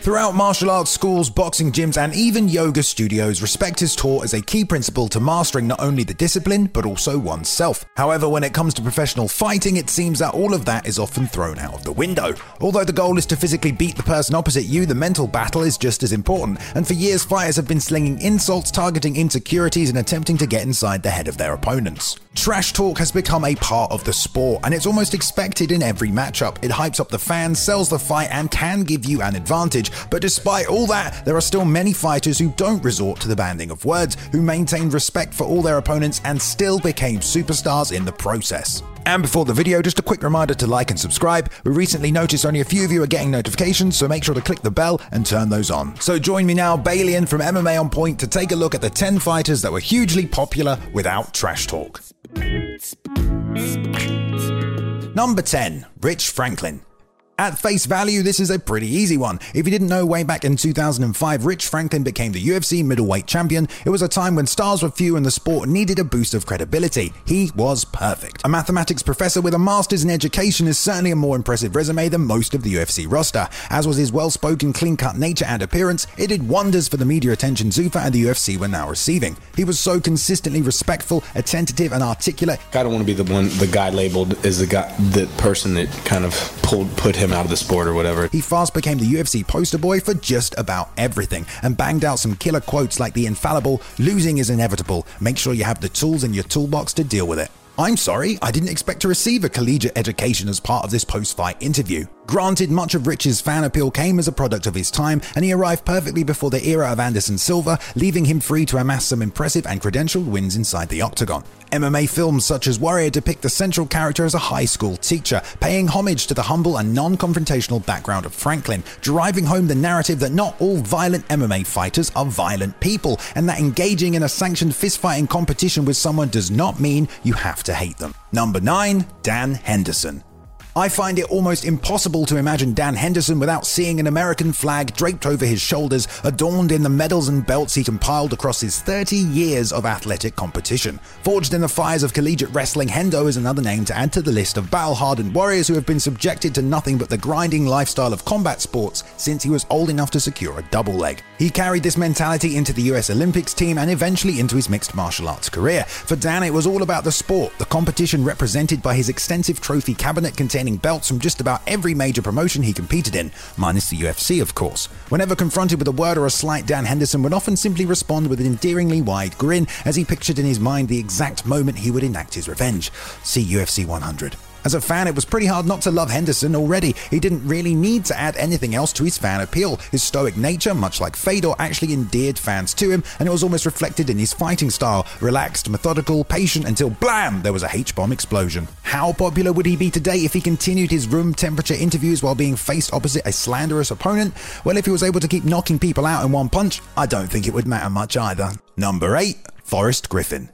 Throughout martial arts schools, boxing gyms, and even yoga studios, respect is taught as a key principle to mastering not only the discipline, but also oneself. However, when it comes to professional fighting, it seems that all of that is often thrown out of the window. Although the goal is to physically beat the person opposite you, the mental battle is just as important, and for years, fighters have been slinging insults, targeting insecurities, and attempting to get inside the head of their opponents. Trash talk has become a part of the sport, and it's almost expected in every matchup. It hypes up the fans, sells the fight, and can give you an advantage. But despite all that, there are still many fighters who don't resort to the banding of words, who maintained respect for all their opponents and still became superstars in the process. And before the video, just a quick reminder to like and subscribe. We recently noticed only a few of you are getting notifications, so make sure to click the bell and turn those on. So join me now, Balian from MMA On Point, to take a look at the 10 fighters that were hugely popular without trash talk. Number 10, Rich Franklin. At face value, this is a pretty easy one. If you didn't know, way back in 2005, Rich Franklin became the UFC middleweight champion. It was a time when stars were few and the sport needed a boost of credibility. He was perfect. A mathematics professor with a master's in education is certainly a more impressive resume than most of the UFC roster. As was his well spoken, clean cut nature and appearance, it did wonders for the media attention Zuffa and the UFC were now receiving. He was so consistently respectful, attentive, and articulate. I don't want to be the one, the guy labeled as the guy, the person that kind of pulled, put him out of the sport or whatever. He fast became the UFC poster boy for just about everything and banged out some killer quotes like the infallible, losing is inevitable, make sure you have the tools in your toolbox to deal with it. I'm sorry, I didn't expect to receive a collegiate education as part of this post fight interview. Granted, much of Rich's fan appeal came as a product of his time, and he arrived perfectly before the era of Anderson Silva, leaving him free to amass some impressive and credentialed wins inside the octagon. MMA films such as Warrior depict the central character as a high school teacher, paying homage to the humble and non confrontational background of Franklin, driving home the narrative that not all violent MMA fighters are violent people, and that engaging in a sanctioned fistfighting competition with someone does not mean you have to hate them. Number 9, Dan Henderson. I find it almost impossible to imagine Dan Henderson without seeing an American flag draped over his shoulders, adorned in the medals and belts he compiled across his 30 years of athletic competition. Forged in the fires of collegiate wrestling, Hendo is another name to add to the list of battle hardened warriors who have been subjected to nothing but the grinding lifestyle of combat sports since he was old enough to secure a double leg. He carried this mentality into the US Olympics team and eventually into his mixed martial arts career. For Dan, it was all about the sport, the competition represented by his extensive trophy cabinet containing retaining belts from just about every major promotion he competed in, minus the UFC, of course. Whenever confronted with a word or a slight, Dan Henderson would often simply respond with an endearingly wide grin as he pictured in his mind the exact moment he would enact his revenge. See UFC 100. As a fan, it was pretty hard not to love Henderson already. He didn't really need to add anything else to his fan appeal. His stoic nature, much like Fedor, actually endeared fans to him, and it was almost reflected in his fighting style relaxed, methodical, patient until blam, there was a H bomb explosion. How popular would he be today if he continued his room temperature interviews while being faced opposite a slanderous opponent? Well, if he was able to keep knocking people out in one punch, I don't think it would matter much either. Number 8, Forrest Griffin.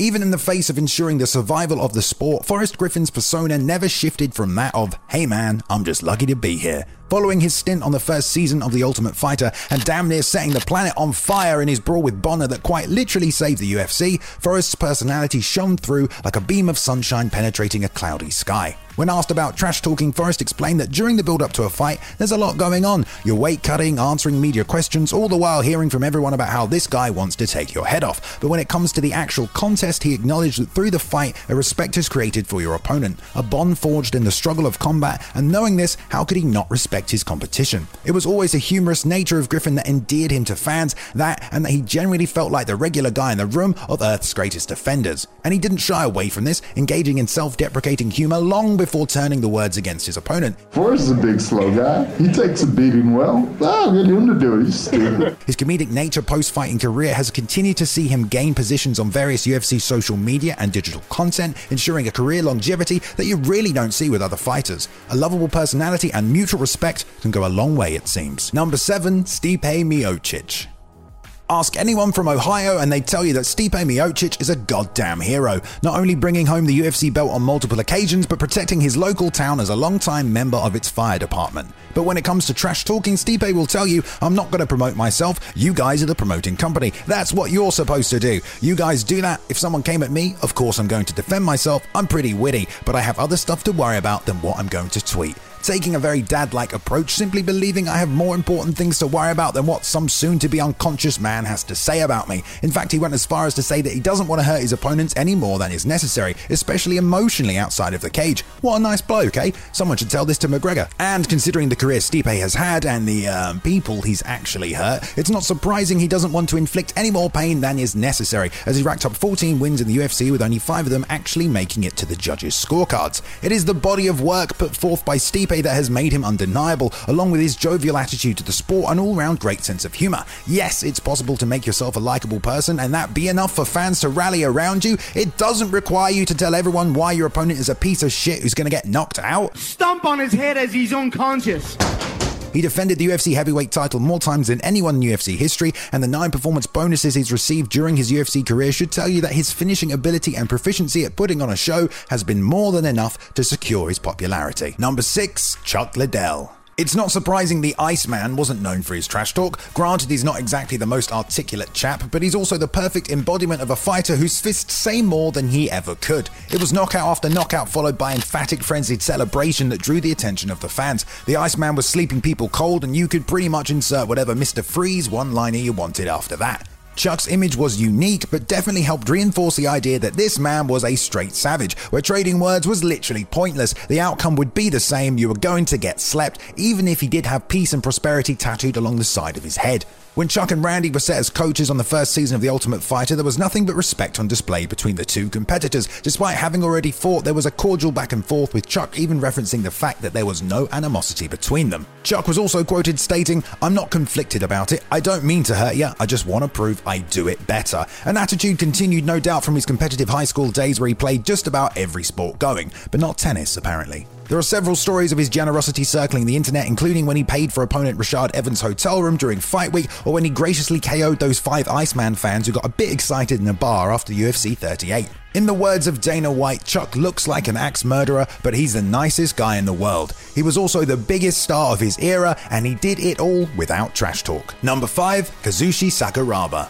Even in the face of ensuring the survival of the sport, Forrest Griffin's persona never shifted from that of, hey man, I'm just lucky to be here, Following his stint on the first season of The Ultimate Fighter and damn near setting the planet on fire in his brawl with Bonner that quite literally saved the UFC, Forrest's personality shone through like a beam of sunshine penetrating a cloudy sky. When asked about trash talking, Forrest explained that during the build up to a fight, there's a lot going on. You're weight cutting, answering media questions, all the while hearing from everyone about how this guy wants to take your head off. But when it comes to the actual contest, he acknowledged that through the fight, a respect is created for your opponent, a bond forged in the struggle of combat, and knowing this, how could he not respect respect his competition. It was always the humorous nature of Griffin that endeared him to fans, that and that he generally felt like the regular guy in the room of Earth's greatest defenders. And he didn't shy away from this, engaging in self-deprecating humor long before turning the words against his opponent. Forrest is a big slow guy. He takes a beating well. Ah, I'll get him to do it. He's stupid. his comedic nature post-fighting career has continued to see him gain positions on various UFC social media and digital content, ensuring a career longevity that you really don't see with other fighters. A lovable personality and mutual respect respect can go a long way, it seems. Number 7, Stipe Miocic. Ask anyone from Ohio and they tell you that Stipe Miocic is a goddamn hero, not only bringing home the UFC belt on multiple occasions, but protecting his local town as a long-time member of its fire department. But when it comes to trash talking, Stipe will tell you, I'm not going to promote myself, you guys are the promoting company. That's what you're supposed to do. You guys do that. If someone came at me, of course I'm going to defend myself, I'm pretty witty, but I have other stuff to worry about than what I'm going to tweet. Taking a very dad like approach, simply believing I have more important things to worry about than what some soon to be unconscious man has to say about me. In fact, he went as far as to say that he doesn't want to hurt his opponents any more than is necessary, especially emotionally outside of the cage. What a nice bloke, eh? Someone should tell this to McGregor. And considering the career Stipe has had and the um, people he's actually hurt, it's not surprising he doesn't want to inflict any more pain than is necessary, as he racked up 14 wins in the UFC with only five of them actually making it to the judges' scorecards. It is the body of work put forth by Stipe that has made him undeniable, along with his jovial attitude to the sport and all round great sense of humor. Yes, it's possible to make yourself a likable person and that be enough for fans to rally around you. It doesn't require you to tell everyone why your opponent is a piece of shit who's going to get knocked out. Stomp on his head as he's unconscious. He defended the UFC heavyweight title more times than anyone in UFC history, and the nine performance bonuses he's received during his UFC career should tell you that his finishing ability and proficiency at putting on a show has been more than enough to secure his popularity. Number 6, Chuck Liddell. It's not surprising the Iceman wasn't known for his trash talk. Granted, he's not exactly the most articulate chap, but he's also the perfect embodiment of a fighter whose fists say more than he ever could. It was knockout after knockout, followed by emphatic, frenzied celebration that drew the attention of the fans. The Iceman was sleeping people cold, and you could pretty much insert whatever Mr. Freeze one liner you wanted after that. Chuck's image was unique, but definitely helped reinforce the idea that this man was a straight savage, where trading words was literally pointless. The outcome would be the same, you were going to get slept, even if he did have peace and prosperity tattooed along the side of his head. When Chuck and Randy were set as coaches on the first season of The Ultimate Fighter, there was nothing but respect on display between the two competitors. Despite having already fought, there was a cordial back and forth, with Chuck even referencing the fact that there was no animosity between them. Chuck was also quoted stating, I'm not conflicted about it. I don't mean to hurt you, I just want to prove I do it better. An attitude continued, no doubt, from his competitive high school days where he played just about every sport going, but not tennis, apparently. There are several stories of his generosity circling the internet, including when he paid for opponent Rashad Evans' hotel room during fight week, or when he graciously KO'd those five Iceman fans who got a bit excited in a bar after UFC 38. In the words of Dana White, Chuck looks like an axe murderer, but he's the nicest guy in the world. He was also the biggest star of his era, and he did it all without trash talk. Number 5, Kazushi Sakuraba.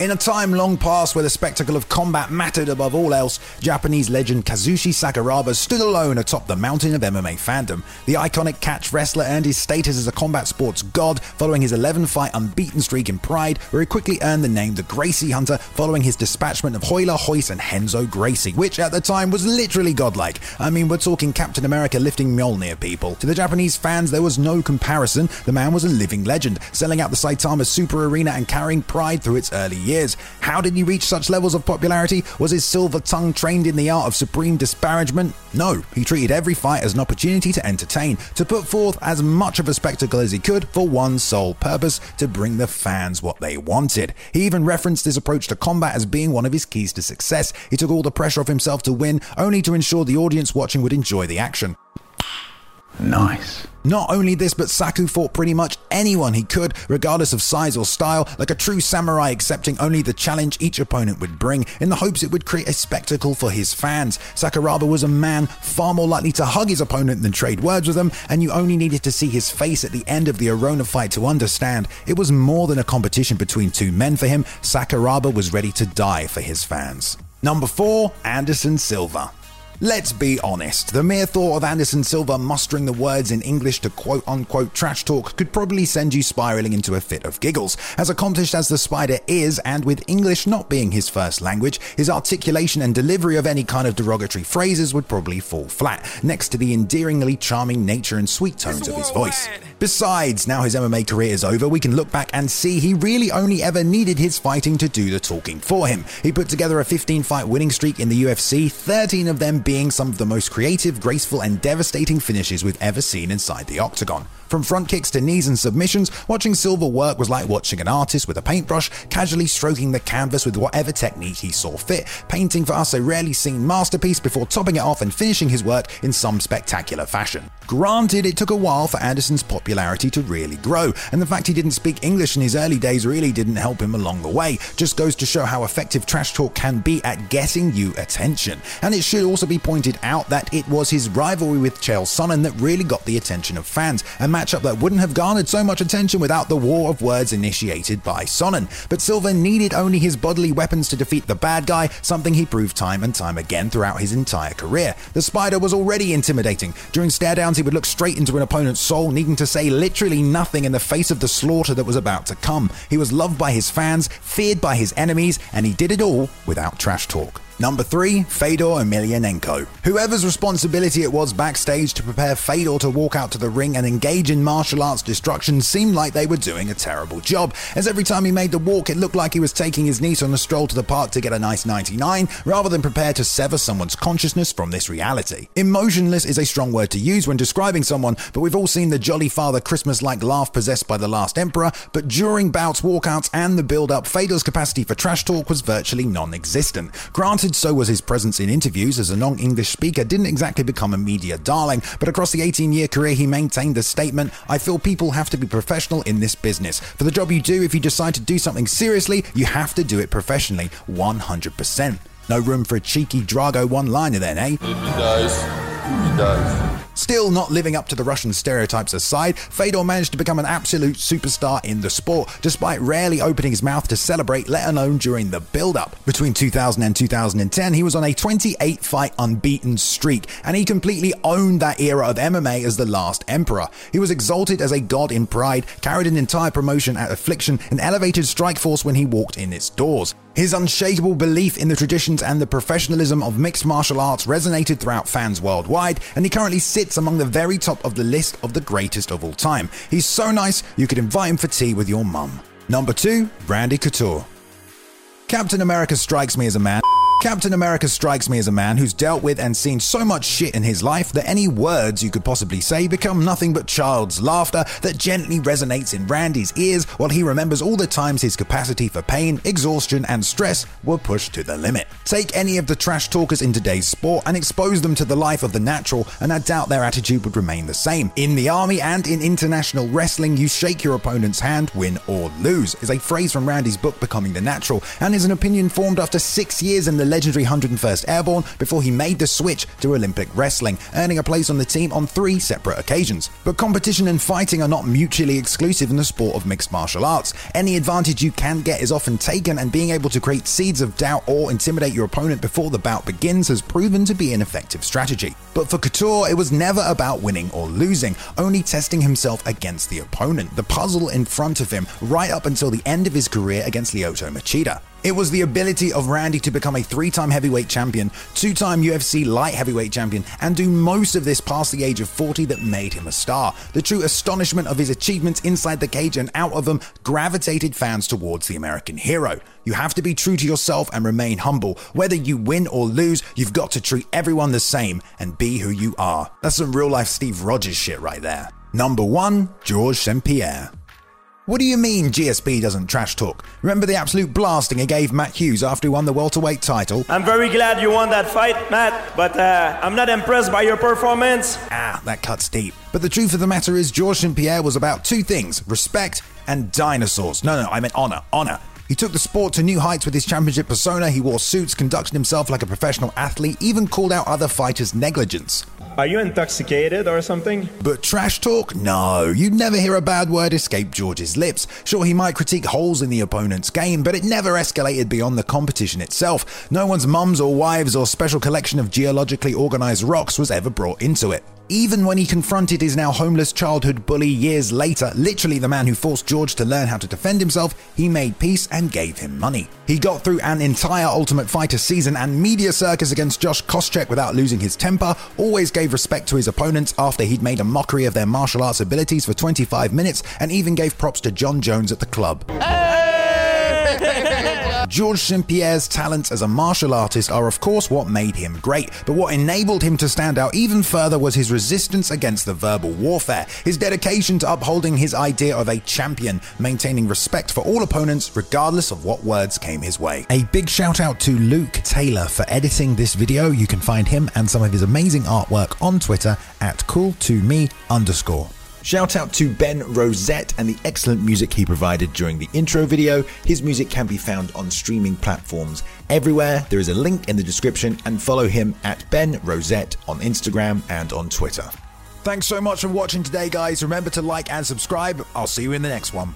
In a time long past where the spectacle of combat mattered above all else, Japanese legend Kazushi Sakuraba stood alone atop the mountain of MMA fandom. The iconic catch wrestler earned his status as a combat sports god following his 11 fight unbeaten streak in Pride, where he quickly earned the name the Gracie Hunter following his dispatchment of Royler Royce and Henzo Gracie, which at the time was literally godlike. I mean, we're talking Captain America lifting Mjolnir people. To the Japanese fans, there was no comparison. The man was a living legend, selling out the Saitama Super Arena and carrying Pride through its early years. How did he reach such levels of popularity? Was his silver tongue trained in the art of supreme disparagement? No, he treated every fight as an opportunity to entertain, to put forth as much of a spectacle as he could for one sole purpose to bring the fans what they wanted. He even referenced his approach to combat as being one of his keys to success. He took all the pressure off himself to win, only to ensure the audience watching would enjoy the action. Nice. Not only this, but Saku fought pretty much anyone he could, regardless of size or style, like a true samurai accepting only the challenge each opponent would bring, in the hopes it would create a spectacle for his fans. Sakuraba was a man far more likely to hug his opponent than trade words with him, and you only needed to see his face at the end of the Arona fight to understand it was more than a competition between two men for him. Sakuraba was ready to die for his fans. Number 4, Anderson Silva. Let's be honest, the mere thought of Anderson Silva mustering the words in English to quote unquote trash talk could probably send you spiraling into a fit of giggles. As accomplished as the spider is, and with English not being his first language, his articulation and delivery of any kind of derogatory phrases would probably fall flat, next to the endearingly charming nature and sweet tones of his voice. Besides, now his MMA career is over, we can look back and see he really only ever needed his fighting to do the talking for him. He put together a 15 fight winning streak in the UFC, 13 of them being some of the most creative, graceful, and devastating finishes we've ever seen inside the octagon. From front kicks to knees and submissions, watching Silva work was like watching an artist with a paintbrush casually stroking the canvas with whatever technique he saw fit, painting for us a rarely seen masterpiece before topping it off and finishing his work in some spectacular fashion. Granted, it took a while for Anderson's popularity to really grow, and the fact he didn't speak English in his early days really didn't help him along the way. Just goes to show how effective trash talk can be at getting you attention. And it should also be pointed out that it was his rivalry with Chael Sonnen that really got the attention of fans, a matchup that wouldn't have garnered so much attention without the war of words initiated by Sonnen. But Silva needed only his bodily weapons to defeat the bad guy, something he proved time and time again throughout his entire career. The Spider was already intimidating. During stare downs, he would look straight into an opponent's soul, needing to say literally nothing in the face of the slaughter that was about to come. He was loved by his fans, feared by his enemies, and he did it all without trash talk. Number 3, Fedor Emelianenko. Whoever's responsibility it was backstage to prepare Fedor to walk out to the ring and engage in martial arts destruction seemed like they were doing a terrible job, as every time he made the walk it looked like he was taking his niece on a stroll to the park to get a nice 99, rather than prepare to sever someone's consciousness from this reality. Emotionless is a strong word to use when describing someone, but we've all seen the Jolly Father Christmas-like laugh possessed by the last Emperor, but during bouts, walkouts, and the build-up, Fedor's capacity for trash talk was virtually non-existent. Granted, so was his presence in interviews as a non English speaker didn't exactly become a media darling, but across the 18 year career, he maintained the statement I feel people have to be professional in this business. For the job you do, if you decide to do something seriously, you have to do it professionally, 100%. No room for a cheeky Drago one liner then, eh? He dies. Still not living up to the Russian stereotypes aside, Fedor managed to become an absolute superstar in the sport, despite rarely opening his mouth to celebrate, let alone during the build-up. Between 2000 and 2010, he was on a 28-fight unbeaten streak, and he completely owned that era of MMA as the last emperor. He was exalted as a god in pride, carried an entire promotion at Affliction, and elevated Strikeforce when he walked in its doors. His unshakable belief in the traditions and the professionalism of mixed martial arts resonated throughout fans worldwide, and he currently sits among the very top of the list of the greatest of all time. He's so nice, you could invite him for tea with your mum. Number 2, Randy Couture. Captain America strikes me as a man. Captain America strikes me as a man who's dealt with and seen so much shit in his life that any words you could possibly say become nothing but child's laughter that gently resonates in Randy's ears while he remembers all the times his capacity for pain, exhaustion, and stress were pushed to the limit. Take any of the trash talkers in today's sport and expose them to the life of the natural, and I doubt their attitude would remain the same. In the army and in international wrestling, you shake your opponent's hand, win or lose, is a phrase from Randy's book Becoming the Natural, and is an opinion formed after six years in the legendary 101st Airborne before he made the switch to Olympic wrestling, earning a place on the team on three separate occasions. But competition and fighting are not mutually exclusive in the sport of mixed martial arts. Any advantage you can get is often taken, and being able to create seeds of doubt or intimidate your opponent before the bout begins has proven to be an effective strategy. But for Couture, it was never about winning or losing, only testing himself against the opponent, the puzzle in front of him, right up until the end of his career against Lyoto Machida. It was the ability of Randy to become a three time heavyweight champion, two time UFC light heavyweight champion, and do most of this past the age of 40 that made him a star. The true astonishment of his achievements inside the cage and out of them gravitated fans towards the American hero. You have to be true to yourself and remain humble. Whether you win or lose, you've got to treat everyone the same and be who you are. That's some real life Steve Rogers shit right there. Number 1 Georges St. Pierre. What do you mean GSP doesn't trash talk? Remember the absolute blasting he gave Matt Hughes after he won the welterweight title? I'm very glad you won that fight, Matt, but uh, I'm not impressed by your performance. Ah, that cuts deep. But the truth of the matter is, Georges St. Pierre was about two things respect and dinosaurs. No, no, I meant honor, honor. He took the sport to new heights with his championship persona. He wore suits, conducted himself like a professional athlete, even called out other fighters' negligence. Are you intoxicated or something? But trash talk? No, you'd never hear a bad word escape George's lips. Sure, he might critique holes in the opponent's game, but it never escalated beyond the competition itself. No one's mums or wives or special collection of geologically organized rocks was ever brought into it. Even when he confronted his now homeless childhood bully years later, literally the man who forced Georges to learn how to defend himself, he made peace and gave him money. He got through an entire Ultimate Fighter season and media circus against Josh Koscheck without losing his temper, always gave respect to his opponents after he'd made a mockery of their martial arts abilities for 25 minutes, and even gave props to Jon Jones at the club. Georges St. Pierre's talents as a martial artist are, of course, what made him great, but what enabled him to stand out even further was his resistance against the verbal warfare, his dedication to upholding his idea of a champion, maintaining respect for all opponents regardless of what words came his way. A big shout out to Luke Taylor for editing this video. You can find him and some of his amazing artwork on Twitter at cool2me underscore. Shout out to Ben Rosette and the excellent music he provided during the intro video. His music can be found on streaming platforms everywhere. There is a link in the description and follow him at Ben Rosette on Instagram and on Twitter. Thanks so much for watching today, guys. Remember to like and subscribe. I'll see you in the next one.